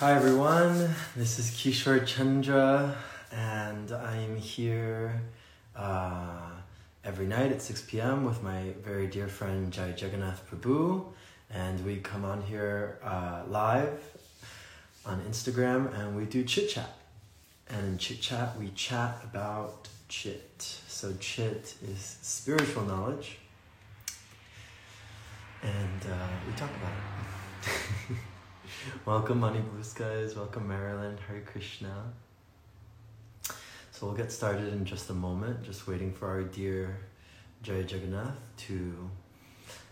Hi everyone, this is Kishore Chandra, and I am here uh, every night at 6 p.m. with my very dear friend Jai Jagannath Prabhu, and we come on here uh, live on Instagram and we do chit chat. And in chit chat, we chat about chit. So, chit is spiritual knowledge, and uh, we talk about it. welcome, Money Blue Skies. Welcome, Maryland. Hare Krishna. So, we'll get started in just a moment, just waiting for our dear Jai Jagannath to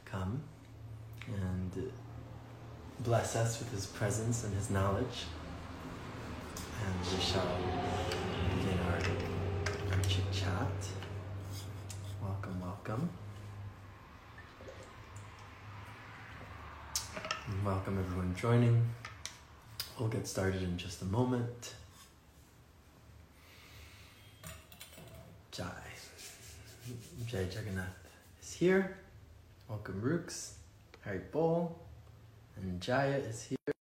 come and bless us with his presence and his knowledge. And we shall begin our, our chit chat. Welcome, welcome. And welcome everyone joining. We'll get started in just a moment. Jai. Jai Jagannath is here. Welcome, Rooks. Harry Bowl. And Jaya is here.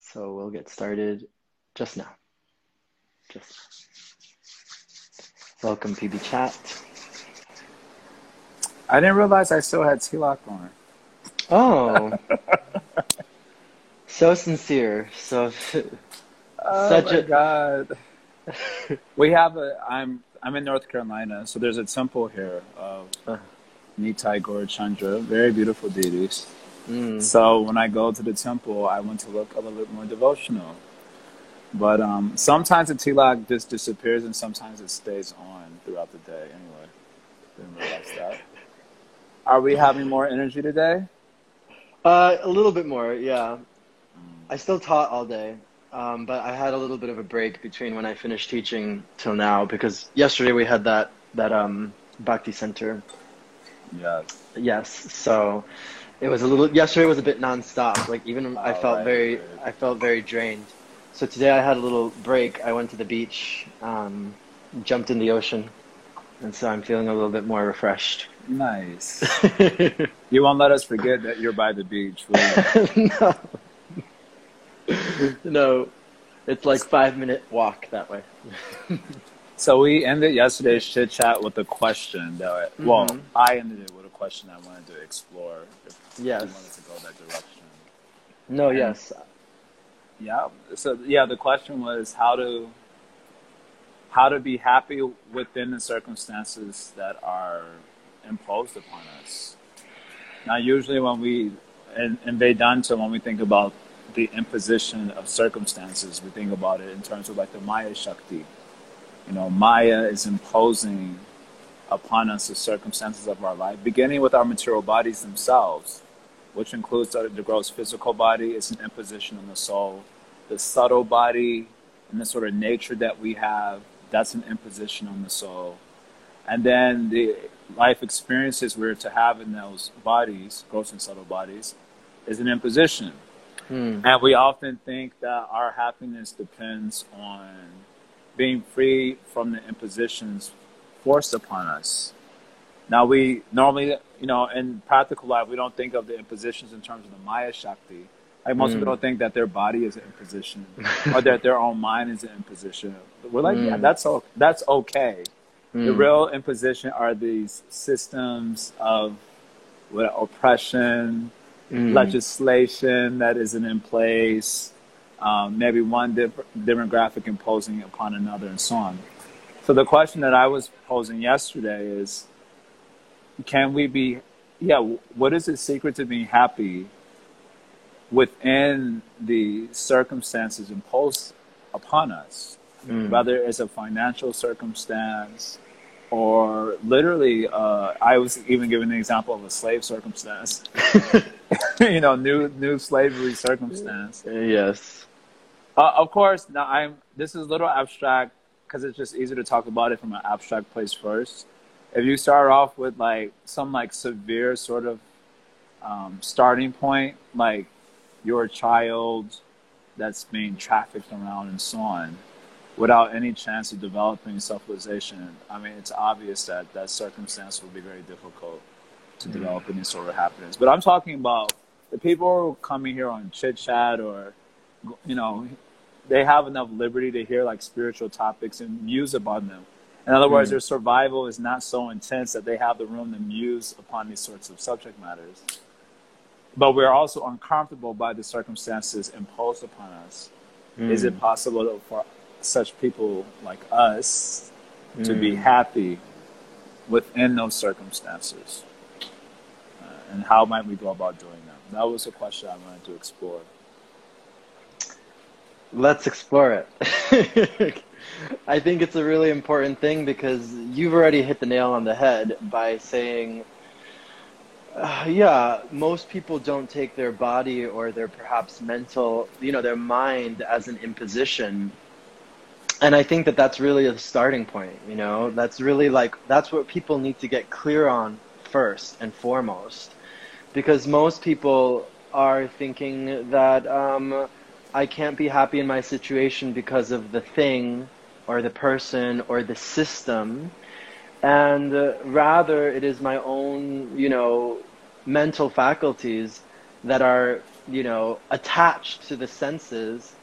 So we'll get started just now. Just welcome, PB Chat. I didn't realize I still had tilak on. Oh, so sincere. So Oh Such my a- god. We have a I'm I'm in North Carolina, so there's a temple here of Uh. Nitai Gaur Chandra, very beautiful deities. Mm. So when I go to the temple, I want to look a little bit more devotional. But um, sometimes the tilak just disappears and sometimes it stays on throughout the day anyway. Didn't realize that. Are we having more energy today? Uh, a little bit more, yeah. I still taught all day, um, but I had a little bit of a break between when I finished teaching till now because yesterday we had that that um, Bhakti Center. Yes. Yes, so it was a little. Yesterday was a bit nonstop. Like even I Oh, felt right, very, right. I felt very drained. So today I had a little break. I went to the beach, um, jumped in the ocean, and so I'm feeling a little bit more refreshed. Nice. You won't let us forget that you're by the beach. will you? no, no, it's like five minute walk that way. so we ended yesterday's chit chat with a question that, well, Mhm. I ended it with a question I wanted to explore. If Yes. you wanted to go that direction. No, And- yes, Yeah. So yeah, the question was how to how to be happy within the circumstances that are imposed upon us. Now, usually when we in, in Vedanta, when we think about the imposition of circumstances, we think about it in terms of like the Maya Shakti. You know, Maya is imposing upon us the circumstances of our life, beginning with our material bodies themselves, which includes the gross physical body. It's an imposition on the soul. The subtle body and the sort of nature that we have, that's an imposition on the soul. And then the life experiences we're to have in those bodies, gross and subtle bodies, is an imposition. Hmm. And we often think that our happiness depends on being free from the impositions forced upon us. Now, we normally, you know, in practical life, we don't think of the impositions in terms of the Maya Shakti. Like most Mm. people don't think that their body is an imposition or that their own mind is an imposition. We're like, yeah, Mm. that's, o- that's okay. The Hmm. real imposition are these systems of what, oppression, Hmm. legislation that isn't in place, um, maybe one dip- demographic imposing upon another, and so on. So the question that I was posing yesterday is, can we be, yeah, what is the secret to being happy within the circumstances imposed upon us? Hmm. Whether it's a financial circumstance or literally, uh, I was even given an example of a slave circumstance. you know, new new slavery circumstance. yes. Uh, of course, now I'm. This is a little abstract because it's just easier to talk about it from an abstract place first. If you start off with like some like severe sort of um, starting point, like your child that's being trafficked around and so on, without any chance of developing self-realization, I mean, it's obvious that that circumstance will be very difficult to develop any sort of happiness. But I'm talking about the people coming here on chit chat or you know, they have enough liberty to hear like spiritual topics and muse upon them. In other words, mm. their survival is not so intense that they have the room to muse upon these sorts of subject matters. But we're also uncomfortable by the circumstances imposed upon us. Mm. Is it possible for such people like us mm. to be mm. happy within those circumstances? Uh, and how might we go about doing that? That was a question I wanted to explore. Let's explore it. I think it's a really important thing because you've already hit the nail on the head by saying, uh, yeah, most people don't take their body or their perhaps mental, you know, their mind as an imposition. And I think that that's really a starting point, you know, that's really like, that's what people need to get clear on first and foremost. Because most people are thinking that um, I can't be happy in my situation because of the thing or the person or the system and uh, rather it is my own you know mental faculties that are you know attached to the senses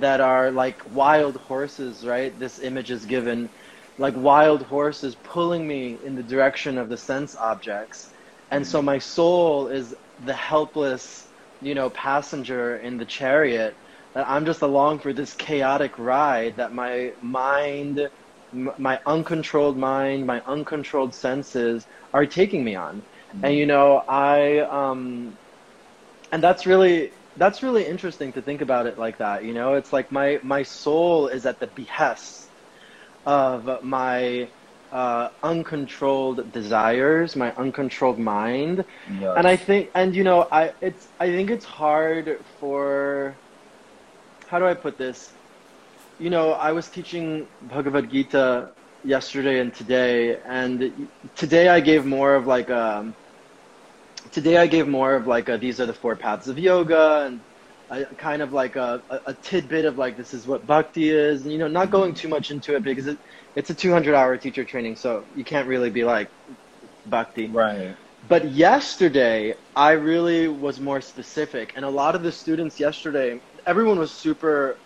that are like wild horses right this image is given like wild horses pulling me in the direction of the sense objects and so my soul is the helpless you know passenger in the chariot that I'm just along for this chaotic ride that my mind, my uncontrolled mind, my uncontrolled senses are taking me on. Mm-hmm. And you know, I um and that's really that's really interesting to think about it like that, you know? It's like my my soul is at the behest of my uh, uncontrolled desires, my uncontrolled mind, yes. and I think, and you know, I it's I think it's hard for how do I put this? You know, I was teaching Bhagavad Gita yesterday and today, and today I gave more of like a. Today I gave more of like a, these are the four paths of yoga and a, kind of like a, a, a, tidbit of like this is what bhakti is. And you know not going too much into it because it, it's a 200 hour teacher training so you can't really be like bhakti. Right. But yesterday i really was more specific and a lot of the students yesterday everyone was super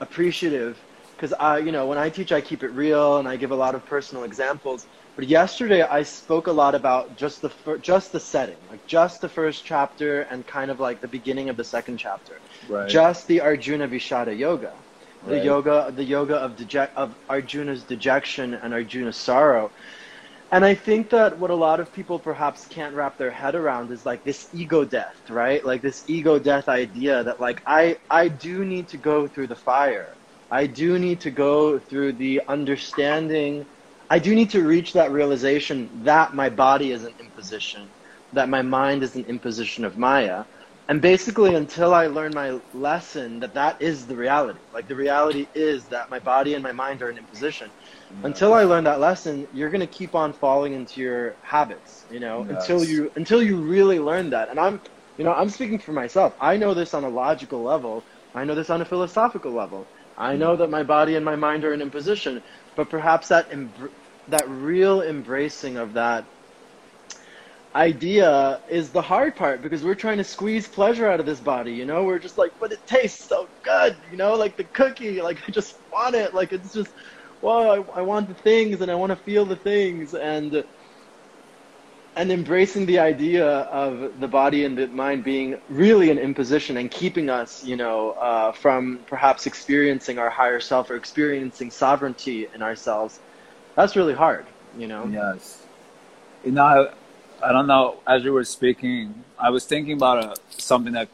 appreciative because I, you know, when I teach, I keep it real and I give a lot of personal examples. But yesterday, I spoke a lot about just the fir- just the setting, like just the first chapter and kind of like the beginning of the second chapter, right. just the Arjuna Vishada yoga, the right. yoga, the yoga of deject of Arjuna's dejection and Arjuna's sorrow. And I think that what a lot of people perhaps can't wrap their head around is like this ego death, right? Like this ego death idea that like I I do need to go through the fire. I do need to go through the understanding. I do need to reach that realization that my body is an imposition, that my mind is an imposition of Maya. And basically, until I learn my lesson that that is the reality, like the reality is that my body and my mind are an imposition, until I learn that lesson, you're gonna keep on falling into your habits, you know, until you until you really learn that. And I'm, you know, I'm speaking for myself. I know this on a logical level. I know this on a philosophical level. I hmm. know that my body and my mind are an imposition, but perhaps that that real embracing of that idea is the hard part because we're trying to squeeze pleasure out of this body, you know? We're just like, but it tastes so good, you know, like the cookie, like I just want it, like it's just well, I, I want the things and I want to feel the things. And and embracing the idea of the body and the mind being really an imposition and keeping us, you know, uh, from perhaps experiencing our higher self or experiencing sovereignty in ourselves. That's really hard, you know. Yes. You know, I, I don't know. As you were speaking, I was thinking about a, something that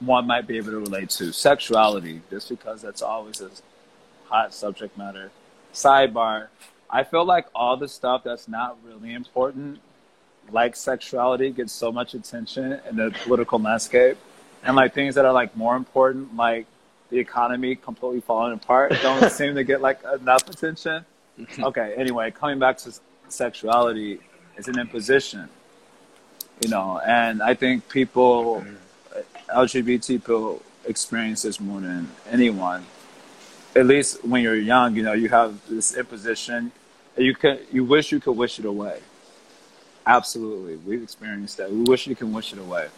one might be able to relate to sexuality, just because that's always a hot subject matter. Sidebar. I feel like all the stuff that's not really important, like sexuality, gets so much attention in the political landscape. And like things that are like more important, like the economy completely falling apart, don't seem to get like enough attention. Okay, anyway, coming back to sexuality, it's an imposition, you know, and I think people, uh, LGBT people experience this more than anyone at least when you're young, you know, you have this imposition. You can you wish you could wish it away. Absolutely, we've experienced that. We wish you can wish it away,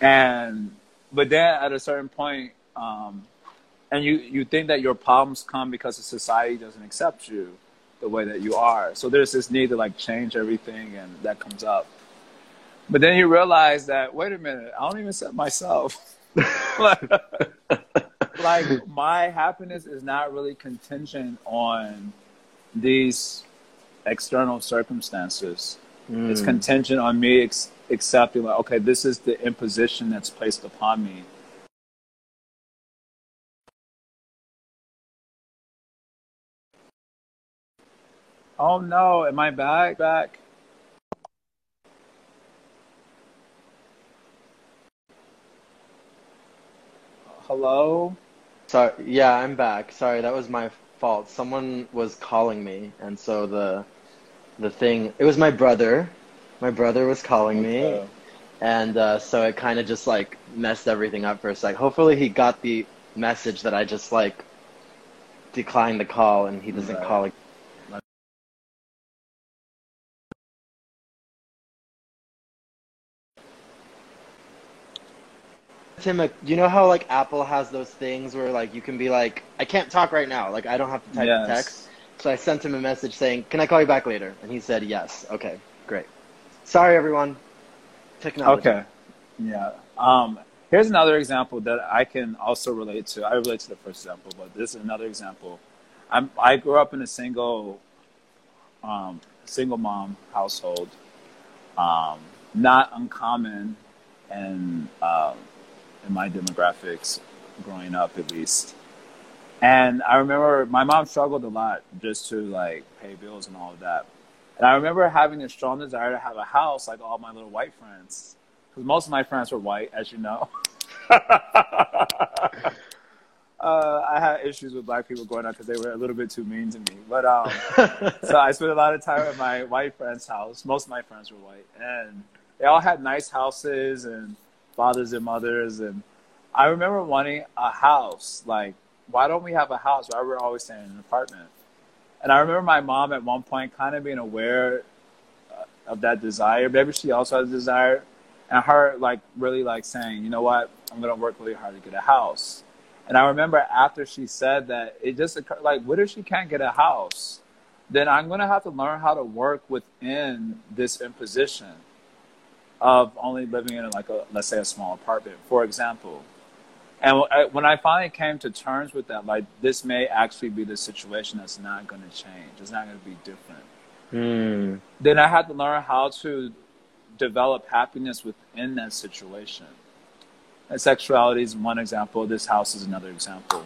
and but then at a certain point, um, and you you think that your problems come because the society doesn't accept you the way that you are. So there's this need to like change everything, and that comes up. But then you realize that wait a minute, I don't even accept myself. like my happiness is not really contingent on these external circumstances. Mm. It's contingent on me ex- accepting, like, okay, this is the imposition that's placed upon me. Oh no, am I back? Back? Hello? Sorry, yeah, I'm back. Sorry, that was my fault. Someone was calling me, and so the the thing. It was my brother. My brother was calling me, and uh, so it kind of just like messed everything up for a sec. Hopefully, he got the message that I just like declined the call, and he doesn't right. call. Tim, uh, you know how like Apple has those things where like you can be like, I can't talk right now, like I don't have to type yes. text. So I sent him a message saying, "Can I call you back later?" And he said, "Yes." Okay, great. Sorry, everyone. Technology. Okay. Yeah. Um, here's another example that I can also relate to. I relate to the first example, but this is another example. I'm, I grew up in a single, um, single mom household. Um, not uncommon, and um, in my demographics growing up at least. And I remember my mom struggled a lot just to like pay bills and all of that. And I remember having a strong desire to have a house like all my little white friends. Because most of my friends were white, as you know. uh, I had issues with black people growing up because they were a little bit too mean to me. But um, so I spent a lot of time at my white friend's house. Most of my friends were white, and they all had nice houses and fathers and mothers. And I remember wanting a house. Like, why don't we have a house? Why we're always staying in an apartment? And I remember my mom at one point kind of being aware uh, of that desire. Maybe she also has a desire, and her like really like saying, you know what, I'm gonna work really hard to get a house. And I remember after she said that, it just occurred like, what if she can't get a house? Then I'm gonna have to learn how to work within this imposition of only living in like a let's say a small apartment, for example. And when I finally came to terms with that, like this may actually be the situation that's not going to change. It's not going to be different. Mm. Then I had to learn how to develop happiness within that situation. And sexuality is one example. This house is another example.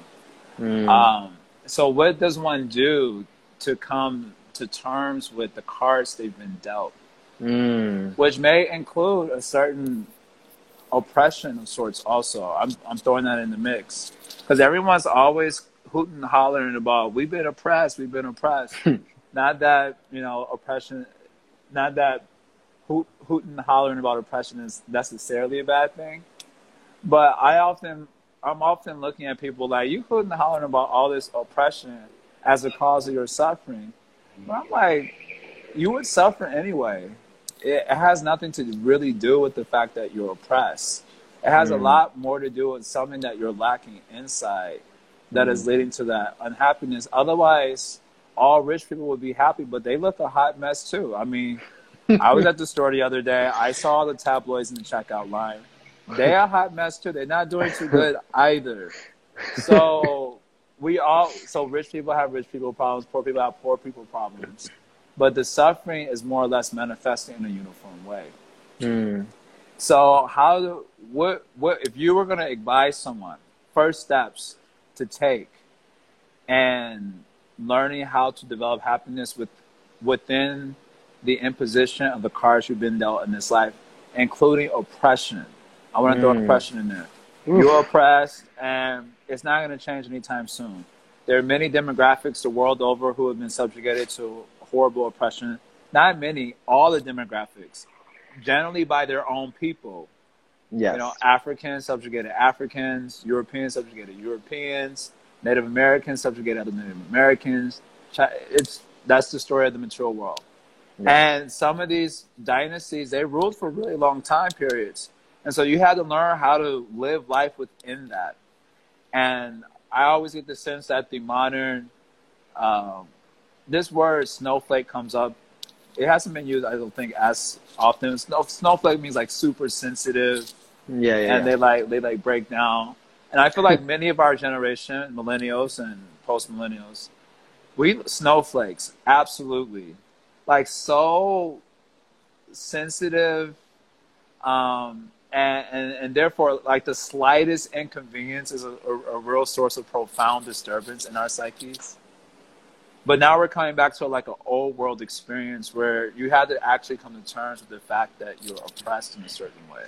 Mm. Um, so, what does one do to come to terms with the cards they've been dealt? Mm. which may include a certain oppression of sorts. Also, I'm I'm throwing that in the mix because everyone's always hooting and hollering about we've been oppressed, we've been oppressed. not that you know oppression, not that hoot, hooting and hollering about oppression is necessarily a bad thing, but I often I'm often looking at people like you hooting and hollering about all this oppression as a cause of your suffering. But I'm like, you would suffer anyway it has nothing to really do with the fact that you're oppressed. It has mm. a lot more to do with something that you're lacking inside that mm. is leading to that unhappiness. Otherwise, all rich people would be happy, but they look a hot mess too. I mean, I was at the store the other day. I saw the tabloids in the checkout line. They are a hot mess too. They're not doing too good either. So we all so rich people have rich people problems, poor people have poor people problems but the suffering is more or less manifesting in a uniform way. Mm. So, how do, what what if you were going to advise someone first steps to take and learning how to develop happiness with within the imposition of the cards you've been dealt in this life, including oppression. I want to mm. throw oppression in there. Oof. You're oppressed, and it's not going to change anytime soon. There are many demographics the world over who have been subjugated to horrible oppression. Not many, all the demographics, generally by their own people. Yes. You know, Africans subjugated Africans, Europeans subjugated Europeans, Native Americans subjugated other Native Americans. It's that's the story of the material world. And some of these dynasties, they ruled for really long time periods. And so you had to learn how to live life within that. And I always get the sense that the modern, um, this word snowflake comes up. It hasn't been used, I don't think, as often. Snow, snowflake means like super sensitive, Yeah, yeah. and yeah. they like they like break down. And I feel like many of our generation, millennials and post millennials, we snowflakes, absolutely, like so sensitive, um, and, and and therefore like the slightest inconvenience is a, a, a real source of profound disturbance in our psyches. But now we're coming back to like an old world experience where you had to actually come to terms with the fact that you're oppressed in a certain way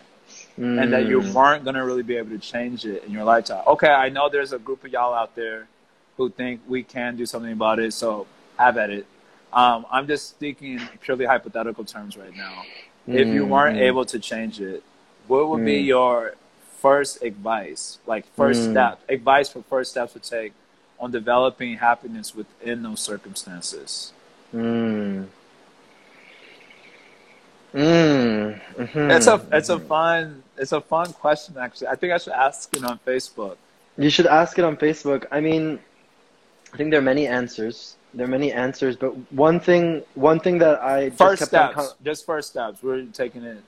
and that you Mm. weren't going to really be able to change it in your lifetime. Okay, I know there's a group of y'all out there who think we can do something about it, so have at it. Um, I'm just speaking in purely hypothetical terms right now. If you weren't Mm. able to change it, what would be Mm. your first advice, like first Mm. step, advice for first steps to take on developing happiness within those circumstances? Mm. Mm. Mhm. It's a it's a fun it's a fun question actually. I think I should ask it on Facebook. You should ask it on Facebook. I mean, I think there are many answers. There are many answers, but one thing, one thing that I just First on steps, com- just first steps. We're taking it.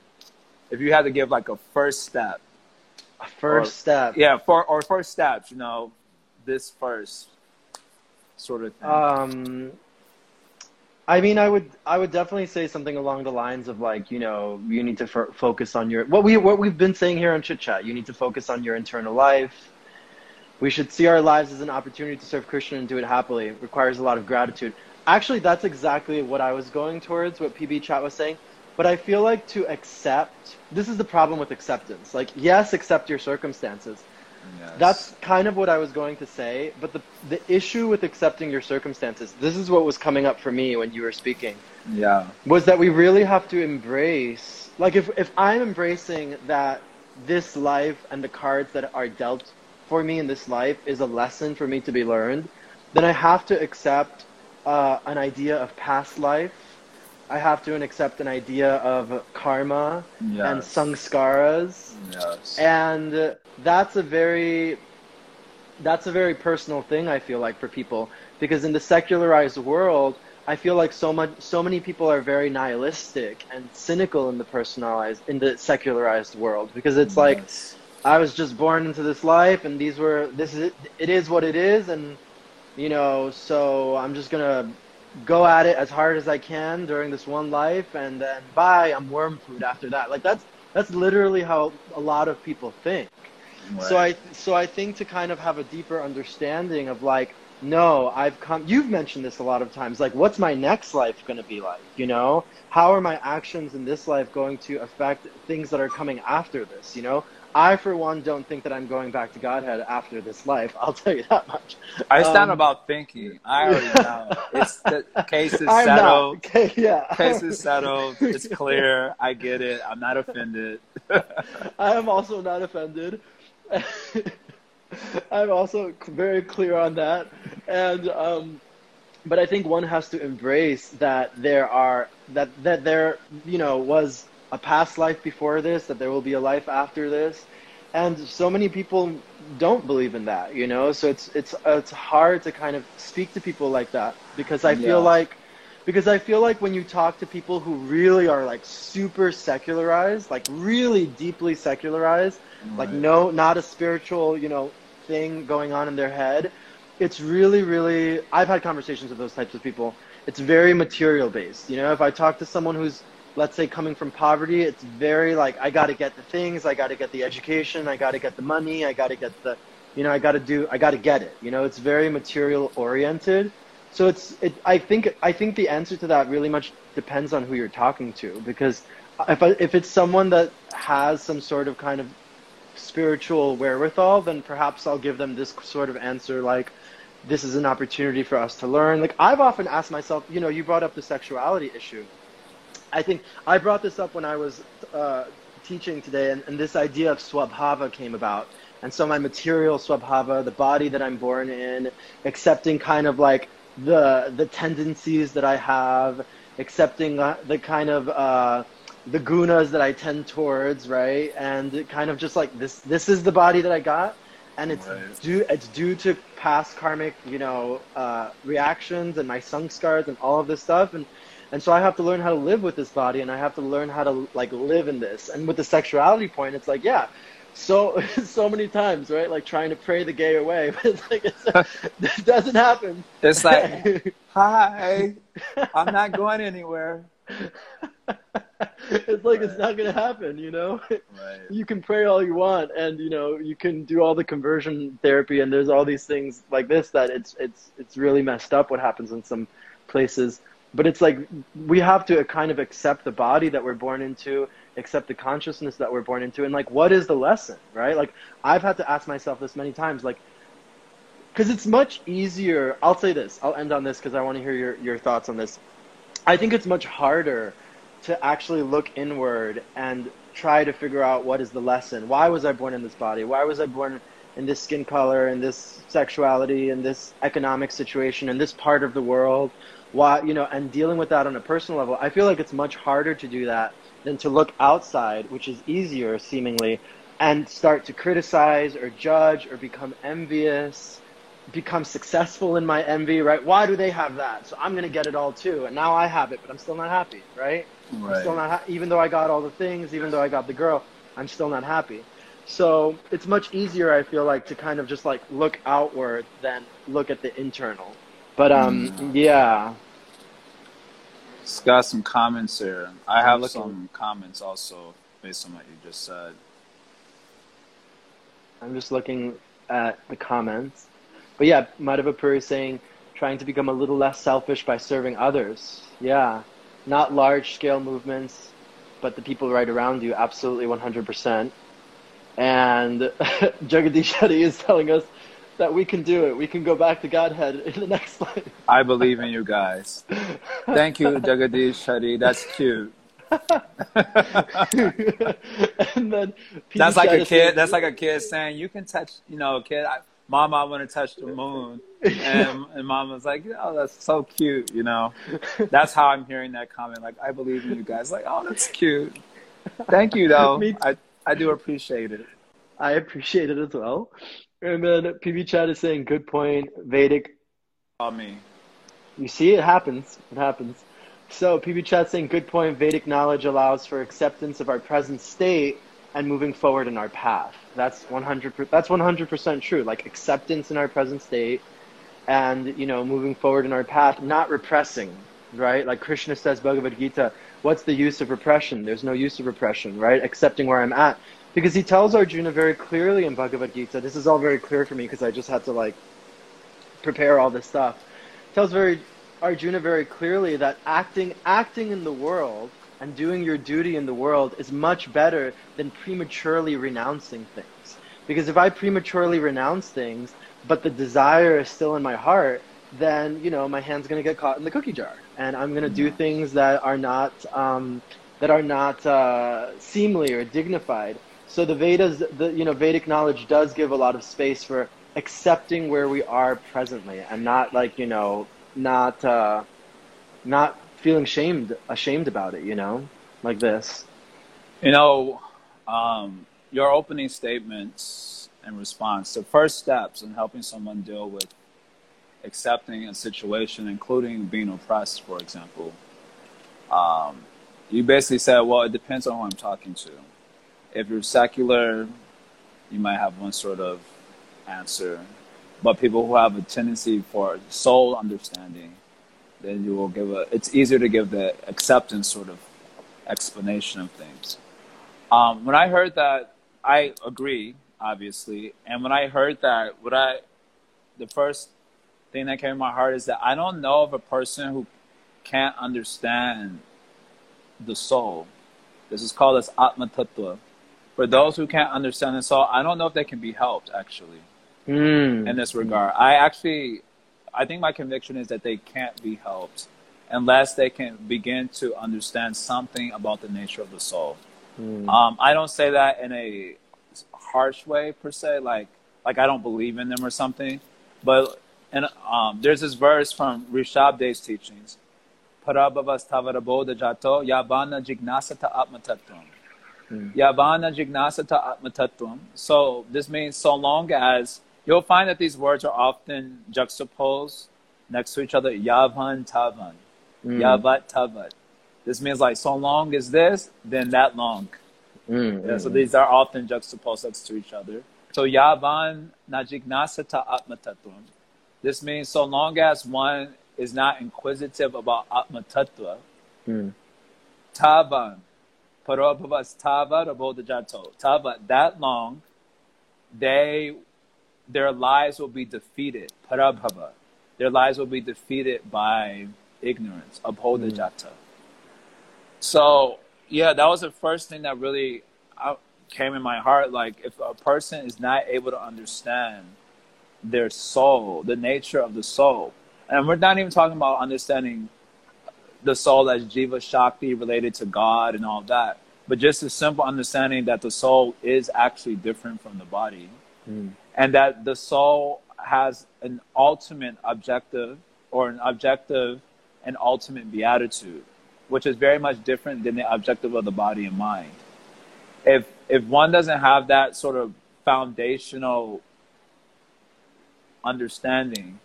If you had to give like a first step, first step. yeah, for or first steps, you know, this first sort of thing. Um, I mean, I would, I would definitely say something along the lines of like, you know, you need to f- focus on your what we what we've been saying here on Chit Chat. You need to focus on your internal life. We should see our lives as an opportunity to serve Krishna and do it happily. It requires a lot of gratitude. Actually, that's exactly what I was going towards. What PB Chat was saying. But I feel like to accept, this is the problem with acceptance. Like, yes, accept your circumstances. Yes. That's kind of what I was going to say, but the the issue with accepting your circumstances, this is what was coming up for me when you were speaking, yeah, was that we really have to embrace like if if I'm embracing that this life and the cards that are dealt for me in this life is a lesson for me to be learned, then I have to accept uh, an idea of past life. I have to accept an idea of karma and Yes. samskaras yes, and that's a very that's a very personal thing i feel like for people. Because in the secularized world i feel like so much so many people are very nihilistic and cynical in the personalized in the secularized world. Because it's like i was just born into this life and these were this is it is what it is and you know so i'm just gonna go at it as hard as i can during this one life and then bye i'm worm food after that. Like that's that's literally how a lot of people think so I so I think to kind of have a deeper understanding of like no I've come you've mentioned this a lot of times like what's my next life going to be like you know how are my actions in this life going to affect things that are coming after this you know I for one don't think that I'm going back to Godhead after this life I'll tell you that much I stand um, about thinking. I already know. It's the case is I'm settled. not okay yeah Case is settled. It's clear. I get it. I'm not offended. I am also not offended. I'm also very clear on that. And um, but I think one has to embrace that there are that that there you know was a past life before this, that there will be a life after this. And so many people don't believe in that, you know. So it's it's it's hard to kind of speak to people like that because I feel Yeah. like because I feel like when you talk to people who really are like super secularized, like really deeply secularized, like no not a spiritual, you know, thing going on in their head, it's really really I've had conversations with those types of people. It's very material based. You know, if I talk to someone who's let's say coming from poverty, it's very like I got to get the things, I got to get the education, I got to get the money, I got to get the you know, I got to do I got to get it. You know, it's very material oriented. So it's it, I think I think the answer to that really much depends on who you're talking to because if I, if it's someone that has some sort of kind of spiritual wherewithal, then perhaps I'll give them this sort of answer like this is an opportunity for us to learn. Like I've often asked myself, you know, you brought up the sexuality issue. I think I brought this up when I was uh, teaching today, and, and this idea of swabhava came about. And so my material swabhava, the body that I'm born in, accepting kind of like the the tendencies that I have, accepting uh, the kind of uh, the gunas that I tend towards, right? And kind of just like this this is the body that I got and it's right. due it's due to past karmic, you know, uh, reactions and my scars and all of this stuff and and so I have to learn how to live with this body and I have to learn how to like live in this. And with the sexuality point, it's like, yeah, so so many times, right? Like trying to pray the gay away, but it's like it's, it doesn't happen. It's like, hi, I'm not going anywhere. it's like right. it's not gonna happen, you know. Right. You can pray all you want, and you know you can do all the conversion therapy, and there's all these things like this that it's it's it's really messed up what happens in some places. But it's like we have to kind of accept the body that we're born into, accept the consciousness that we're born into, and like what is the lesson, right? Like I've had to ask myself this many times, like because it's much easier. I'll say this. I'll end on this because I want to hear your your thoughts on this I think it's much harder to actually look inward and try to figure out what is the lesson. Why was I born in this body? Why was I born in this skin color in this sexuality in this economic situation in this part of the world? Why, you know, and dealing with that on a personal level. I feel like it's much harder to do that than to look outside, which is easier seemingly, and start to criticize or judge or become envious become successful in my envy, right? Why do they have that? So I'm going to get it all too. And now I have it, but I'm still not happy, right? Right. I'm still not, ha- even though I got all the things, even though I got the girl, I'm still not happy. So it's much easier, I feel like, to kind of just like look outward than look at the internal. But um, mm. yeah. It's got some comments here. I have some comments also based on what you just said. I'm just looking at the comments. But yeah, Madhavapur is saying trying to become a little less selfish by serving others. Yeah, not large scale movements, but the people right around you, absolutely 100%. And Jagadish Shetty is telling us that we can do it. We can go back to Godhead in the next life. I believe in you guys. Thank you, Jagadish Shetty. That's cute. and then that's like a kid. That's like a kid saying, "You can touch, you know, kid. I, Mama, I want to touch the moon. And, and Mama's like, oh, that's so cute, you know. That's how I'm hearing that comment. Like, I believe in you guys. Like, oh, that's cute. Thank you, though. I, I do appreciate it. I appreciate it as well. And then PB Chat is saying, good point, Vedic. Oh, me. You see, it happens. It happens. So PB Chat saying, good point, Vedic knowledge allows for acceptance of our present state and moving forward in our path. That's 100 that's 100% true. Like acceptance in our present state and, you know, moving forward in our path, not repressing, right? Like Krishna says Bhagavad Gita, what's the use of repression? There's no use of repression, right? Accepting where I'm at. Because he tells Arjuna very clearly in Bhagavad Gita, this is all very clear for me because I just had to like prepare all this stuff. Tells very Arjuna very clearly that acting acting in the world and doing your duty in the world is much better than prematurely renouncing things. Because if I prematurely renounce things, but the desire is still in my heart, then you know my hand's going to get caught in the cookie jar, and I'm going to do things that are not um, that are not uh, seemly or dignified. So the Vedas, the you know Vedic knowledge does give a lot of space for accepting where we are presently, and not like you know not uh, not feeling shamed, ashamed about it, you know, like this. You know, um, your opening statements and response, the first steps in helping someone deal with accepting a situation, including being oppressed, for example. Um, you basically said, well, it depends on who I'm talking to. If you're secular, you might have one sort of answer. But people who have a tendency for soul understanding, then you will give a. It's easier to give the acceptance sort of explanation of things. Um, when I heard that, I agree, obviously, and when I heard that, what I, the first thing that came to my heart is that I don't know of a person who can't understand the soul. This is called as Atma Tattva. For those who can't understand the soul, I don't know if they can be helped actually. Mm. In this regard, I actually I think my conviction is that they can't be helped unless they can begin to understand something about the nature of the soul. Mm. Um, I don't say that in a harsh way per se, like like I don't believe in them or something. But and um, there's this verse from Rishabhdev's teachings jato yavana jignasata atmatattvam. Mm. Yavana jignasata. So this means so long as you'll find that these words are often juxtaposed next to each other. Yavan tavan. Mm. Yavat tavat. This means like so long as this, then that long. Mm, Yeah, so mm, these are often juxtaposed next to each other. So yavan najignasata atmatattvam. This means so long as one is not inquisitive about atmatattva, mm, tavan, parabhavas tava rabodajato. Tava, that long, they, their lives will be defeated. Parabhava. Their lives will be defeated by ignorance. Abhodajata. So, yeah, that was the first thing that really uh, came in my heart. Like, if a person is not able to understand their soul, the nature of the soul, and we're not even talking about understanding the soul as Jiva Shakti related to God and all that, but just a simple understanding that the soul is actually different from the body mm, and that the soul has an ultimate objective or an objective and ultimate beatitude, which is very much different than the objective of the body and mind. If if one doesn't have that sort of foundational understanding,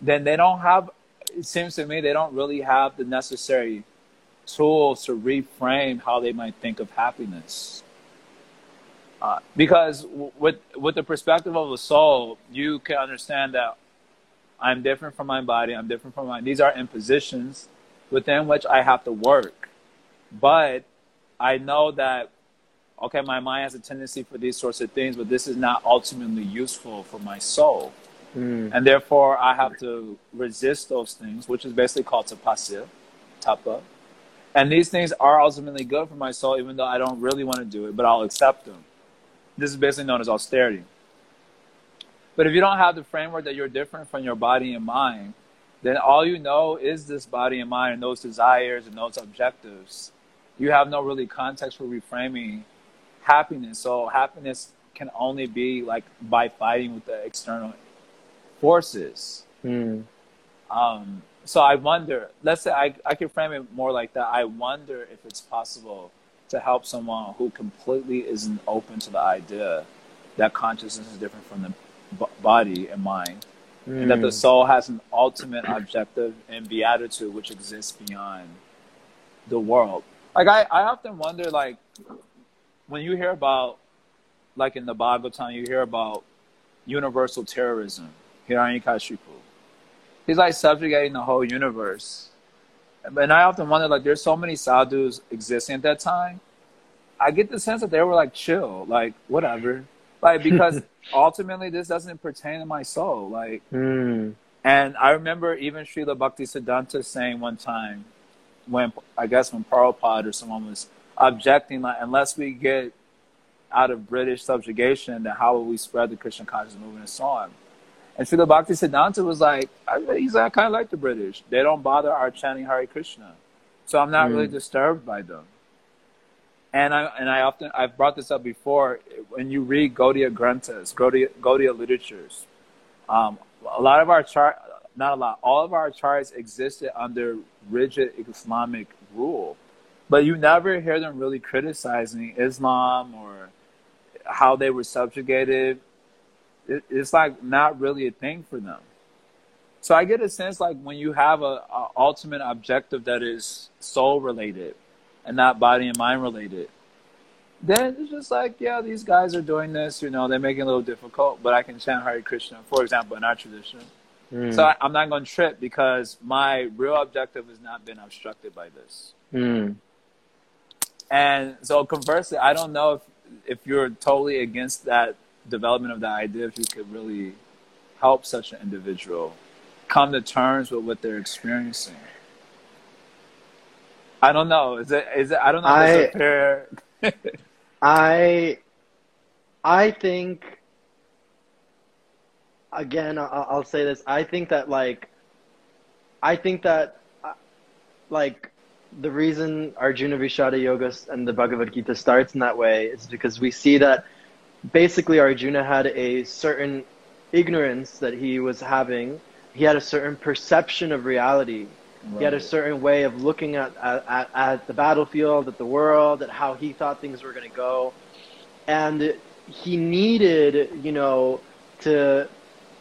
then they don't have it seems to me they don't really have the necessary tools to reframe how they might think of happiness. Uh, because w- with with the perspective of the soul, you can understand that I'm different from my body. I'm different from my. These are impositions within which I have to work, but I know that okay, my mind has a tendency for these sorts of things, but this is not ultimately useful for my soul, mm, and therefore I have to resist those things, which is basically called tapasya, tapa. And these things are ultimately good for my soul, even though I don't really want to do it, but I'll accept them. This is basically known as austerity. But if you don't have the framework that you're different from your body and mind, then all you know is this body and mind and those desires and those objectives. You have no really context for reframing happiness. So happiness can only be like by fighting with the external forces. mm, Um, so I wonder, let's say I, I can frame it more like that. I wonder if it's possible to help someone who completely isn't open to the idea that consciousness is different from the b- body and mind, and that the mm, soul has an ultimate objective and beatitude which exists beyond the world. Like I, I often wonder, like when you hear about, like in the Bhagavatam, you hear about universal terrorism, Hiranyakashipu. He's like subjugating the whole universe. And I often wonder, like, there's so many sadhus existing at that time. I get the sense that they were like chill, like whatever, like because ultimately this doesn't pertain to my soul, like. mm, And I remember even Srila Bhakti Siddhanta saying one time, when I guess when Prabhupada or someone was objecting, like, unless we get out of British subjugation, then how will we spread the Krishna consciousness movement and so on? And Srila Bhakti Siddhanta was like, I, he's like, I kind of like the British. They don't bother our chanting Hare Krishna. So I'm not Mm. really disturbed by them. And I, and I often, I've brought this up before, when you read Gaudiya Granthas, Gaudiya, Gaudiya literatures, um, a lot of our chart, not a lot, all of our charts existed under rigid Islamic rule. But you never hear them really criticizing Islam or how they were subjugated. It, it's like not really a thing for them. So I get a sense like when you have a, a ultimate objective that is soul related and not body and mind related, then it's just like, yeah, these guys are doing this, you know, they're making it a little difficult, but I can chant Hare Krishna, for example, in our tradition. mm, So I, I'm not going to trip because my real objective has not been obstructed by this. mm. And so conversely, I don't know if, if you're totally against that development of the idea, if you could really help such an individual come to terms with what they're experiencing. I don't know. Is it? Is it? I don't know. Fair. I I think again I- I'll say this I think that like I think that uh, like the reason Arjuna Vishada Yoga and the Bhagavad Gita starts in that way is because we see that basically Arjuna had a certain ignorance that he was having he had a certain perception of reality Right. He had a certain way of looking at, at, at the battlefield, at the world, at how he thought things were going to go. And he needed, you know, to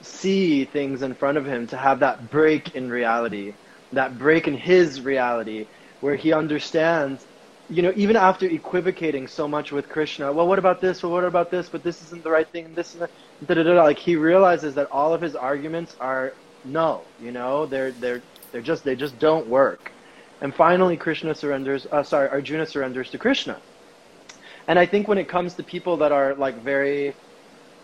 see things in front of him, to have that break in reality, that break in his reality, where he understands, you know, even after equivocating so much with Krishna, well, what about this? Well, what about this? But this isn't the right thing. And this, and da, da, da, like he realizes that all of his arguments are no, you know, they're they're they're just they just don't work. And finally, Krishna surrenders. Uh, sorry, Arjuna surrenders to Krishna. And I think when it comes to people that are like very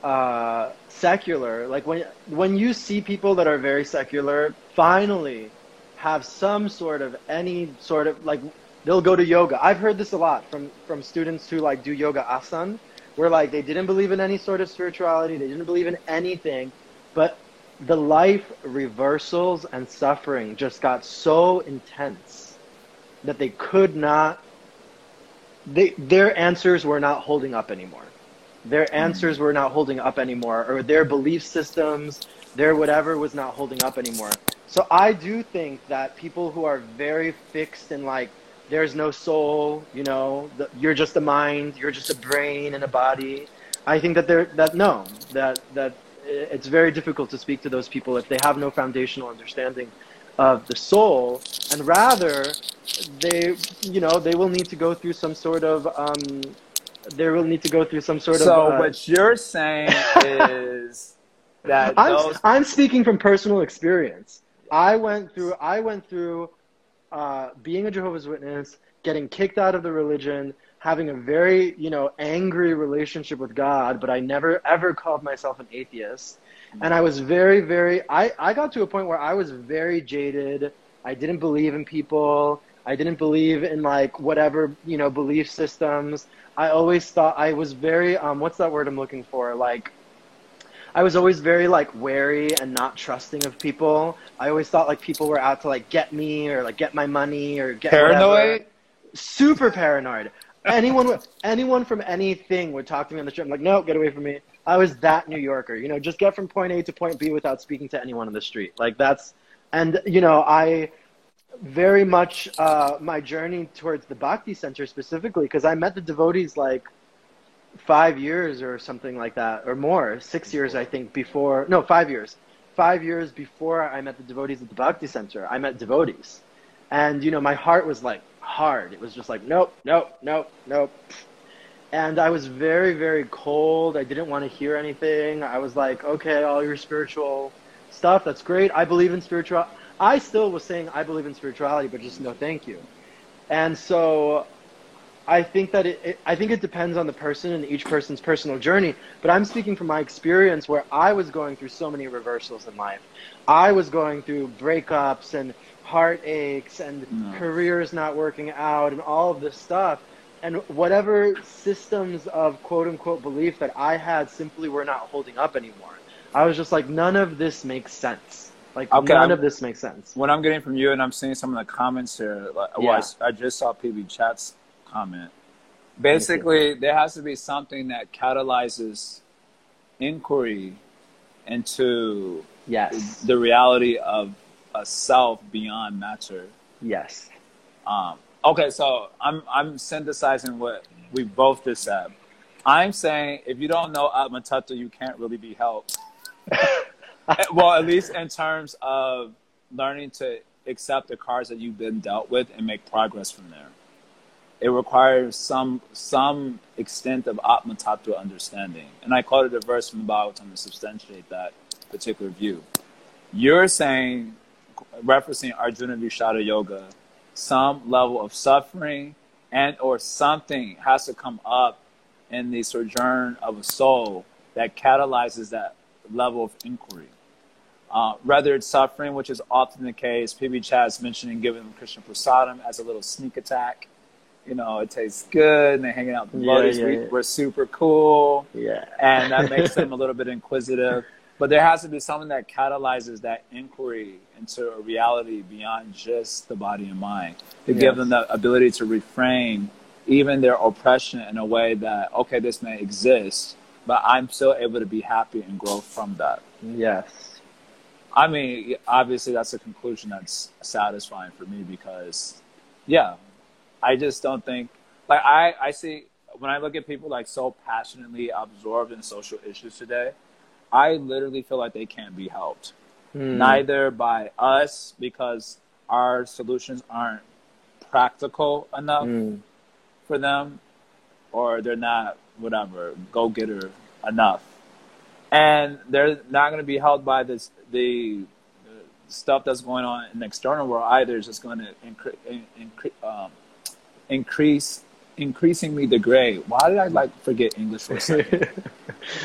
uh, secular, like when when you see people that are very secular, finally have some sort of any sort of like they'll go to yoga. I've heard this a lot from from students who like do yoga asana, where like they didn't believe in any sort of spirituality, they didn't believe in anything, but the life reversals and suffering just got so intense that they could not they their answers were not holding up anymore their hmm. answers were not holding up anymore or their belief systems their whatever was not holding up anymore so i do think that people who are very fixed in like there's no soul you know the, you're just a mind you're just a brain and a body i think that they're that no that that it's very difficult to speak to those people if they have no foundational understanding of the soul, and rather they, you know, they will need to go through some sort of, um, they will need to go through some sort so of. So uh, what you're saying is that I'm, those... I'm speaking from personal experience. I went through, I went through uh, being a Jehovah's Witness, getting kicked out of the religion, having a very, you know, angry relationship with God, but I never ever called myself an atheist. And I was very, very, I, I got to a point where I was very jaded. I didn't believe in people. I didn't believe in like whatever, you know, belief systems. I always thought I was very, um, what's that word I'm looking for? Like, I was always very like wary and not trusting of people. I always thought like people were out to like get me or like get my money or get paranoid. Whatever. Super paranoid anyone anyone from anything would talk to me on the street. I'm like, no, get away from me. I was that New Yorker. You know, just get from point A to point B without speaking to anyone on the street. Like that's, and you know, I very much uh, my journey towards the Bhakti Center specifically because I met the devotees like five years or something like that or more, six years I think before. No, five years. Five years before I met the devotees at the Bhakti Center, I met devotees, and you know, my heart was like hard. It was just like, nope, nope, nope, nope. And I was very, very cold. I didn't want to hear anything. I was like, okay, all your spiritual stuff, that's great. I believe in spiritual. I still was saying I believe in spirituality, but just no thank you. And so I think that it, it, I think it depends on the person and each person's personal journey. But I'm speaking from my experience where I was going through so many reversals in life. I was going through breakups and heartaches and no. careers not working out and all of this stuff. And whatever systems of quote unquote belief that I had simply were not holding up anymore. I was just like, none of this makes sense. Like okay, none I'm, of this makes sense. What I'm getting from you, and I'm seeing some of the comments here. Like, yeah. well, I, I just saw PB Chat's comment. Basically, there has to be something that catalyzes inquiry into yes. the reality of a self beyond matter. Yes. Um, okay, so I'm I'm synthesizing what we both just said. I'm saying if you don't know Atma Tattva, you can't really be helped. well, at least in terms of learning to accept the cards that you've been dealt with and make progress from there. It requires some some extent of Atma Tattva understanding. And I quoted a verse from the Bhagavatam to substantiate that particular view. You're saying referencing Arjuna Vishada Yoga, some level of suffering and or something has to come up in the sojourn of a soul that catalyzes that level of inquiry. Uh, whether it's suffering, which is often the case, PB Chad's mentioning giving Krishna Prasadam as a little sneak attack. You know, it tastes good, and they're hanging out with the yeah, yeah, we, yeah. We're super cool. Yeah. And that makes them a little bit inquisitive. But there has to be something that catalyzes that inquiry into a reality beyond just the body and mind to yes. give them the ability to reframe even their oppression in a way that, okay, this may exist, but I'm still able to be happy and grow from that. Yes. I mean, obviously, that's a conclusion that's satisfying for me because, yeah, I just don't think like I I see when I look at people like so passionately absorbed in social issues today, I literally feel like they can't be helped. Mm. Neither by us because our solutions aren't practical enough mm. for them, or they're not whatever go getter enough, and they're not going to be held by this the, the, stuff that's going on in the external world either. Is just going to incre- incre- um, increase increasingly degrade. Why did I like forget English for a second?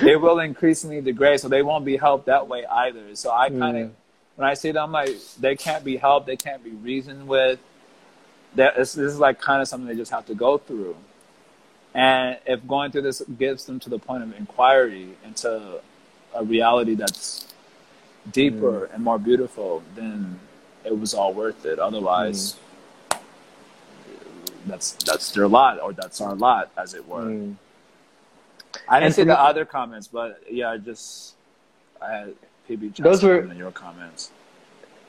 they will increasingly degrade, so they won't be helped that way either. So I kind of, mm. when I see them, I'm like they can't be helped, they can't be reasoned with. That this is like kind of something they just have to go through. And if going through this gets them to the point of inquiry into a reality that's deeper mm. and more beautiful, then it was all worth it. Otherwise, mm that's that's their lot or that's our lot, as it were. Mm. I didn't and see the other comments, but yeah, I just I had PB those were in your comments.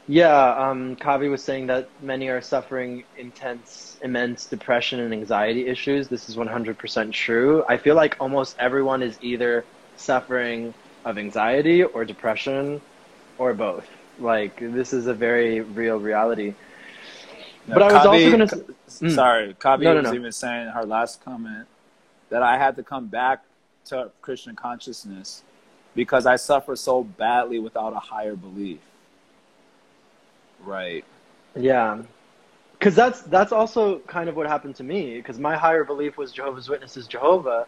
Yeah, um, Kavi was saying that many are suffering intense, immense depression and anxiety issues. This is 100% true. I feel like almost everyone is either suffering of anxiety or depression or both. Like, this is a very real reality. But I was Kavi, also going to. Mm. Sorry, Kavi no, no, was even saying her last comment that I had to come back to Christian consciousness because I suffer so badly without a higher belief. Right. Yeah. Cuz that's that's also kind of what happened to me because my higher belief was Jehovah's Witnesses Jehovah.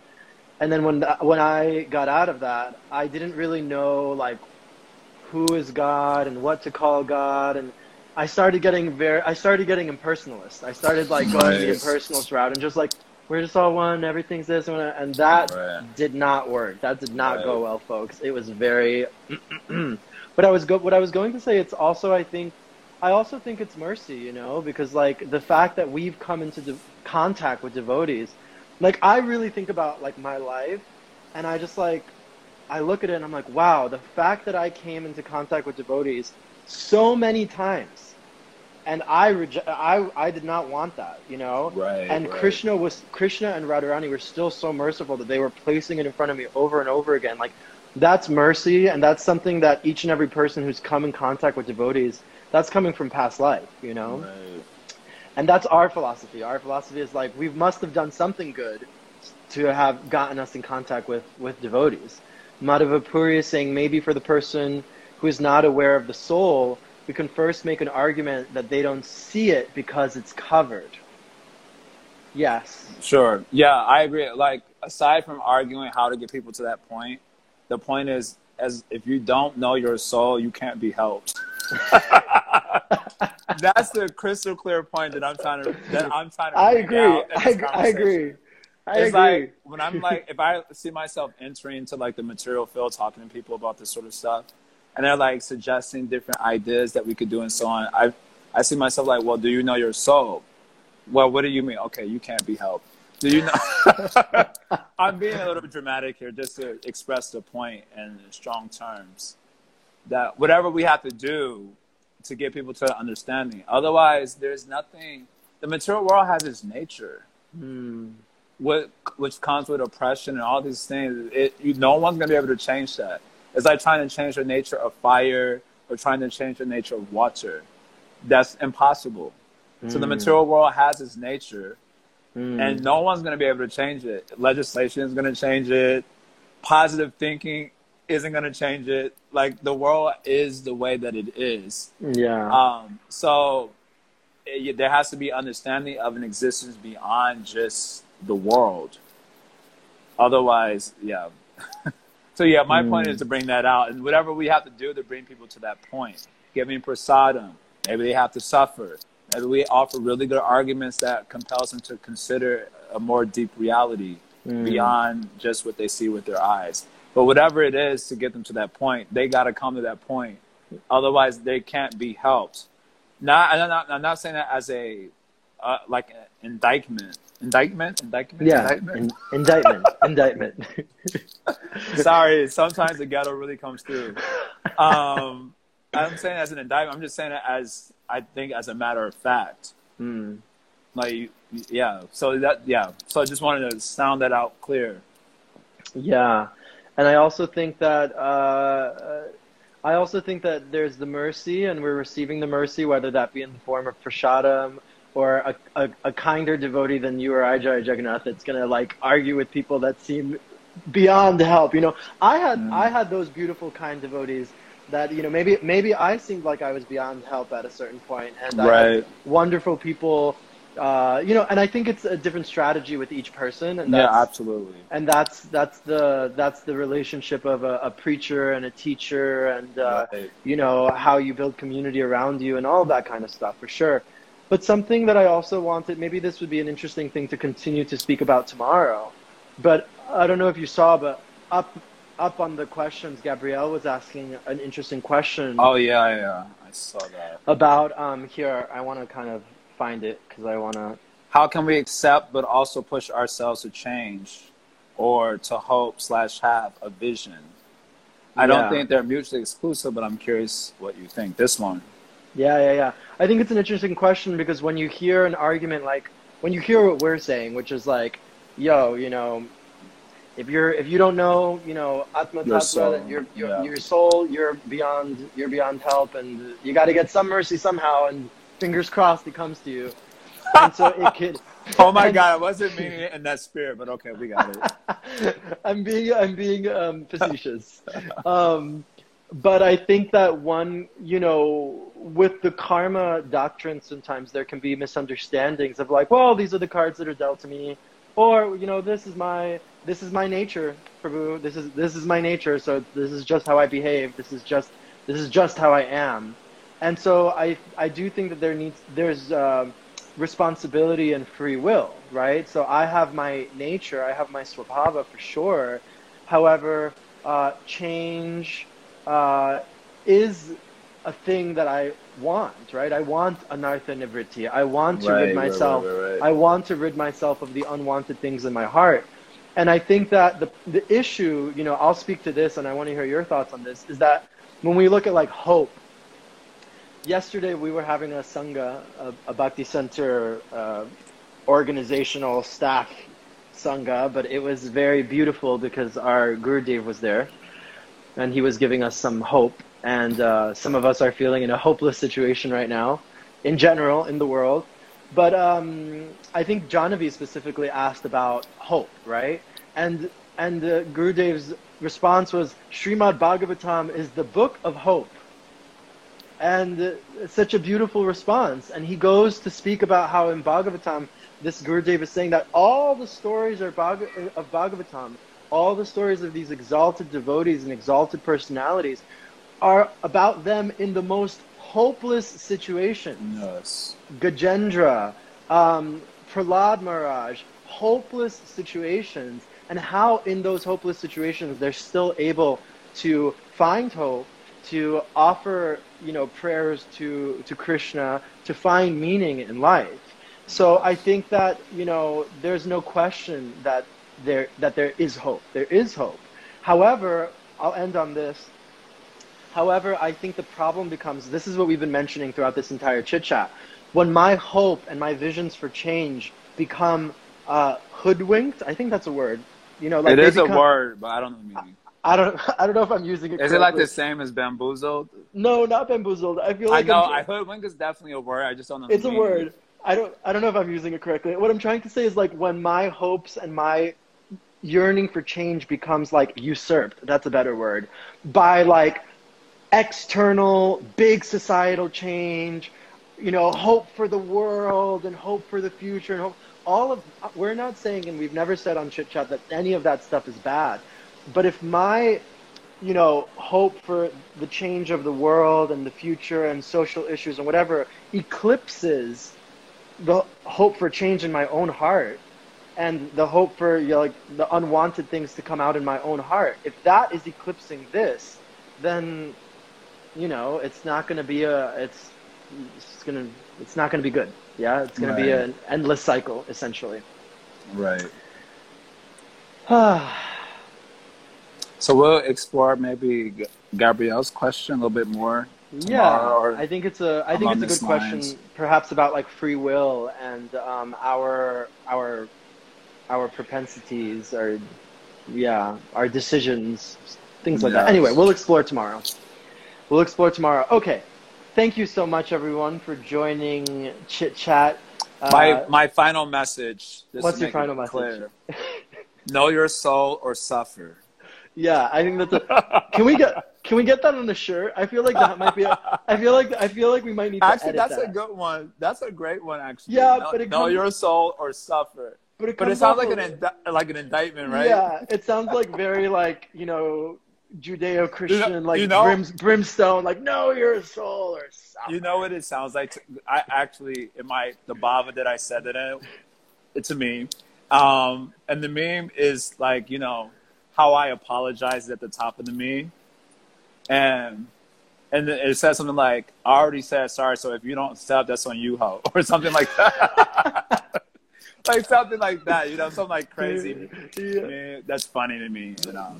And then when when I got out of that, I didn't really know like who is God and what to call God and I started getting very, I started getting impersonalist. I started like going nice. the impersonalist route and just like, we're just all one, everything's this, and that right. did not work. That did not right. go well, folks. It was very, but I was go, what I was going to say, it's also, I think, I also think it's mercy, you know, because like the fact that we've come into de- contact with devotees, like I really think about like my life, and I just like, I look at it and I'm like, wow, the fact that I came into contact with devotees so many times and I, reje- I I did not want that, you know. Right. And right. Krishna was Krishna and Radharani were still so merciful that they were placing it in front of me over and over again. Like that's mercy, and that's something that each and every person who's come in contact with devotees, that's coming from past life, you know. Right. And that's our philosophy. Our philosophy is like we must have done something good to have gotten us in contact with with devotees. Madhavapuri is saying maybe for the person who is not aware of the soul we can first make an argument that they don't see it because it's covered. Yes. Sure. Yeah, I agree. Like aside from arguing how to get people to that point, the point is as if you don't know your soul, you can't be helped. That's the crystal clear point that I'm trying to that I'm trying to I agree. I, I agree. I it's agree. like when I'm like if I see myself entering into like the material field talking to people about this sort of stuff, and they're like suggesting different ideas that we could do and so on. I I see myself like, well, do you know your soul? Well, what do you mean? Okay, you can't be helped. Do you know? I'm being a little bit dramatic here just to express the point in strong terms that whatever we have to do to get people to understanding. Otherwise, there's nothing. The material world has its nature. Hmm. What, which comes with oppression and all these things. It, you, no one's gonna be able to change that. It's like trying to change the nature of fire or trying to change the nature of water. That's impossible. Mm. So the hmm. material world has its nature, mm. and no one's going to be able to change it. Legislation is going to change it. Positive thinking isn't going to change it. Like the world is the way that it is. Yeah. Um, so it, there has to be understanding of an existence beyond just the world. Otherwise, yeah. So yeah, my mm. point is to bring that out, and whatever we have to do to bring people to that point, giving prasadam. Maybe they have to suffer. Maybe we offer really good arguments that compels them to consider a more deep reality mm. beyond just what they see with their eyes. But whatever it is to get them to that point, they got to come to that point. Otherwise, they can't be helped. Not, I'm not, I'm not saying that as a uh, like an indictment indictment indictment yeah indictment in, indictment indictment sorry sometimes the ghetto really comes through um I'm saying as an indictment. I'm just saying it as I think as a matter of fact. Hmm. Like, yeah. So that, yeah. So I just wanted to sound that out clear. Yeah, and I also think that uh, I also think that there's the mercy, and we're receiving the mercy, whether that be in the form of prashadam or a, a, a kinder devotee than you or I, Jai Jagannath, that's gonna like argue with people that seem beyond help. You know, I had Mm. I had those beautiful kind devotees that you know maybe maybe I seemed like I was beyond help at a certain point, and I had Right. wonderful people. Uh, you know, and I think it's a different strategy with each person, and that's, Yeah, absolutely. and that's that's the that's the relationship of a, a preacher and a teacher and uh, Right. you know how you build community around you and all that kind of stuff for sure but something that i also wanted maybe this would be an interesting thing to continue to speak about tomorrow but i don't know if you saw but up up on the questions gabrielle was asking an interesting question Oh yeah, yeah. I saw that. about um here i want to kind of find it because i want to How can we accept but also push ourselves to change, or to hope slash have a vision? I don't think they're mutually exclusive, but I'm curious what you think. This one. Yeah, yeah, yeah. I think it's an interesting question because when you hear an argument like when you hear what we're saying, which is like, yo, you know, if you're if you don't know, you know, Atma Your Tattva, soul, that your your, yeah. your soul, you're beyond you're beyond help, and you got to get some mercy somehow, and fingers crossed it comes to you. And so it could. Oh my God, I wasn't meaning it in that spirit, but okay, we got it. I'm being I'm being um, facetious, um, but I think that one, you know, with the karma doctrine, sometimes there can be misunderstandings of like, well, these are the cards that are dealt to me, or you know, this is my this is my nature, Prabhu. This is this is my nature. So this is just how I behave. This is just this is just how I am, and so I I do think that there needs there's. Um, responsibility and free will, right? So I have my nature, I have my swabhava for sure. However, uh, change uh, is a thing that I want, right? I want anartha nivritti. I want to Right, rid myself. right, right. I want to rid myself of the unwanted things in my heart. And I think that the the issue, you know, I'll speak to this, and I want to hear your thoughts on this, is that when we look at like hope, yesterday we were having a sangha, a, a bhakti center uh, organizational staff sangha, but it was very beautiful because our Gurudev was there, and he was giving us some hope. And uh, some of us are feeling in a hopeless situation right now, in general in the world. But um, I think Janavi specifically asked about hope, right? And and uh, Gurudev's response was, Srimad Bhagavatam is the book of hope and uh, such a beautiful response. And he goes to speak about how in Bhagavatam, this Gurudev is saying that all the stories are Bhag- of Bhagavatam, all the stories of these exalted devotees and exalted personalities, are about them in the most hopeless situations. Yes. Gajendra, um, Prahlad Maharaj, hopeless situations, and how in those hopeless situations they're still able to find hope, to offer you know prayers to to Krishna, to find meaning in life. So I think that you know there's no question that there that there is hope. There is hope. However, I'll end on this. However, I think the problem becomes this is what we've been mentioning throughout this entire chit chat. When my hope and my visions for change become uh, hoodwinked, I think that's a word. You know, like it is a word, but I don't know the meaning. I don't. I don't know if I'm using it. Is it like the same as bamboozled? No, not bamboozled. I feel I like know. I'm- I hoodwink is definitely a word. I just don't know. it's a meaning. word. I don't. I don't know if I'm using it correctly. What I'm trying to say is like when my hopes and my yearning for change becomes like usurped. That's a better word. By like external big societal change, you know, hope for the world and hope for the future and hope. All of we're not saying, and we've never said on chit chat that any of that stuff is bad. But if my you know, hope for the change of the world and the future and social issues and whatever eclipses the hope for change in my own heart and the hope for you know, like the unwanted things to come out in my own heart. If that is eclipsing this, then you know it's not going to be a it's it's going to it's not going to be good. Yeah, it's going to be an endless cycle essentially. Right. So we'll explore maybe Gabrielle's question a little bit more Yeah, I think it's a I think it's a good question, perhaps about like free will and um, our our our propensities our yeah our decisions, things like that. Anyway, we'll explore tomorrow. We'll explore tomorrow. Okay, thank you so much everyone for joining Chit Chat. Uh, my my final message. what's your final message? clear. know your soul or suffer. yeah, I think that's a. Can we get can we get that on the shirt? I feel like that might be. A, I feel like I feel like we might need to Actually, that's that. a good one. That's a great one, actually. Yeah, know, but it know comes- your soul or suffer. But it, But it sounds like an indi- like an indictment, right? Yeah, it sounds like very like you know Judeo-Christian, You know- like you know- brims, brimstone, like know your soul or something. You know what it sounds like? To, I actually, in my the bhava that I said it in, it's a meme, um, and the meme is like you know how I apologized at the top of the meme, and and it says something like I already said sorry, so if you don't stop, that's on you, ho, or something like that. like something like that, you know, something like crazy. Yeah. That's funny to me. You know,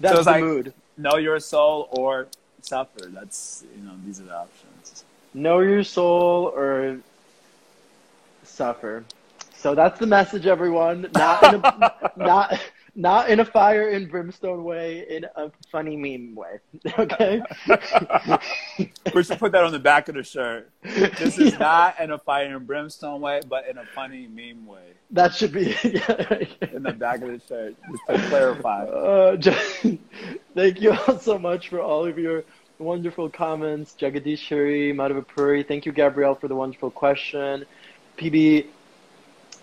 That's it's the like- mood. know your soul or suffer. That's you know these are the options. Know your soul or suffer. So that's the message, everyone. Not in a, not not in a fire and brimstone way, in a funny meme way. Okay. We should put that on the back of the shirt. This is Yeah. not in a fire and brimstone way, but in a funny meme way. That should be. Yeah. In the back of the shirt, just to clarify. Uh, just- thank you all so much for all of your wonderful comments. Jagadish Jagadishri, Madhavapuri, thank you, Gabrielle, for the wonderful question. PB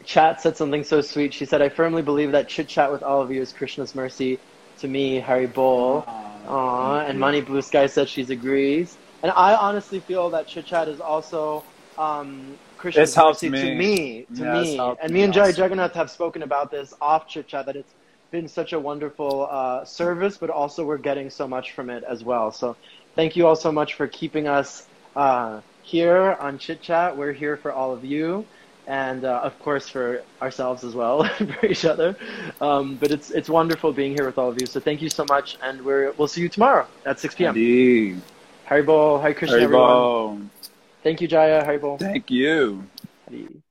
Chat said something so sweet. She said, I firmly believe that chit chat with all of you is Krishna's mercy to me, Haribol. Aw, and Money Blue Sky said she agrees. And I honestly feel that chit chat is also um, Krishna's It's helped mercy to me. me. To Yeah, me. And me me and Jai also. Jagannath have spoken about this off chit chat that it's been such a wonderful uh, service, but also we're getting so much from it as well. So thank you all so much for keeping us uh, here on Chit Chat. We're here for all of you. And uh, of course for ourselves as well, for each other. Um, but it's it's wonderful being here with all of you. So thank you so much, and we're we'll see you tomorrow at 6 p.m. Indeed. Haribol, Hare Krishna, everyone. Thank you, Jaya. Haribol. Thank you. Hari.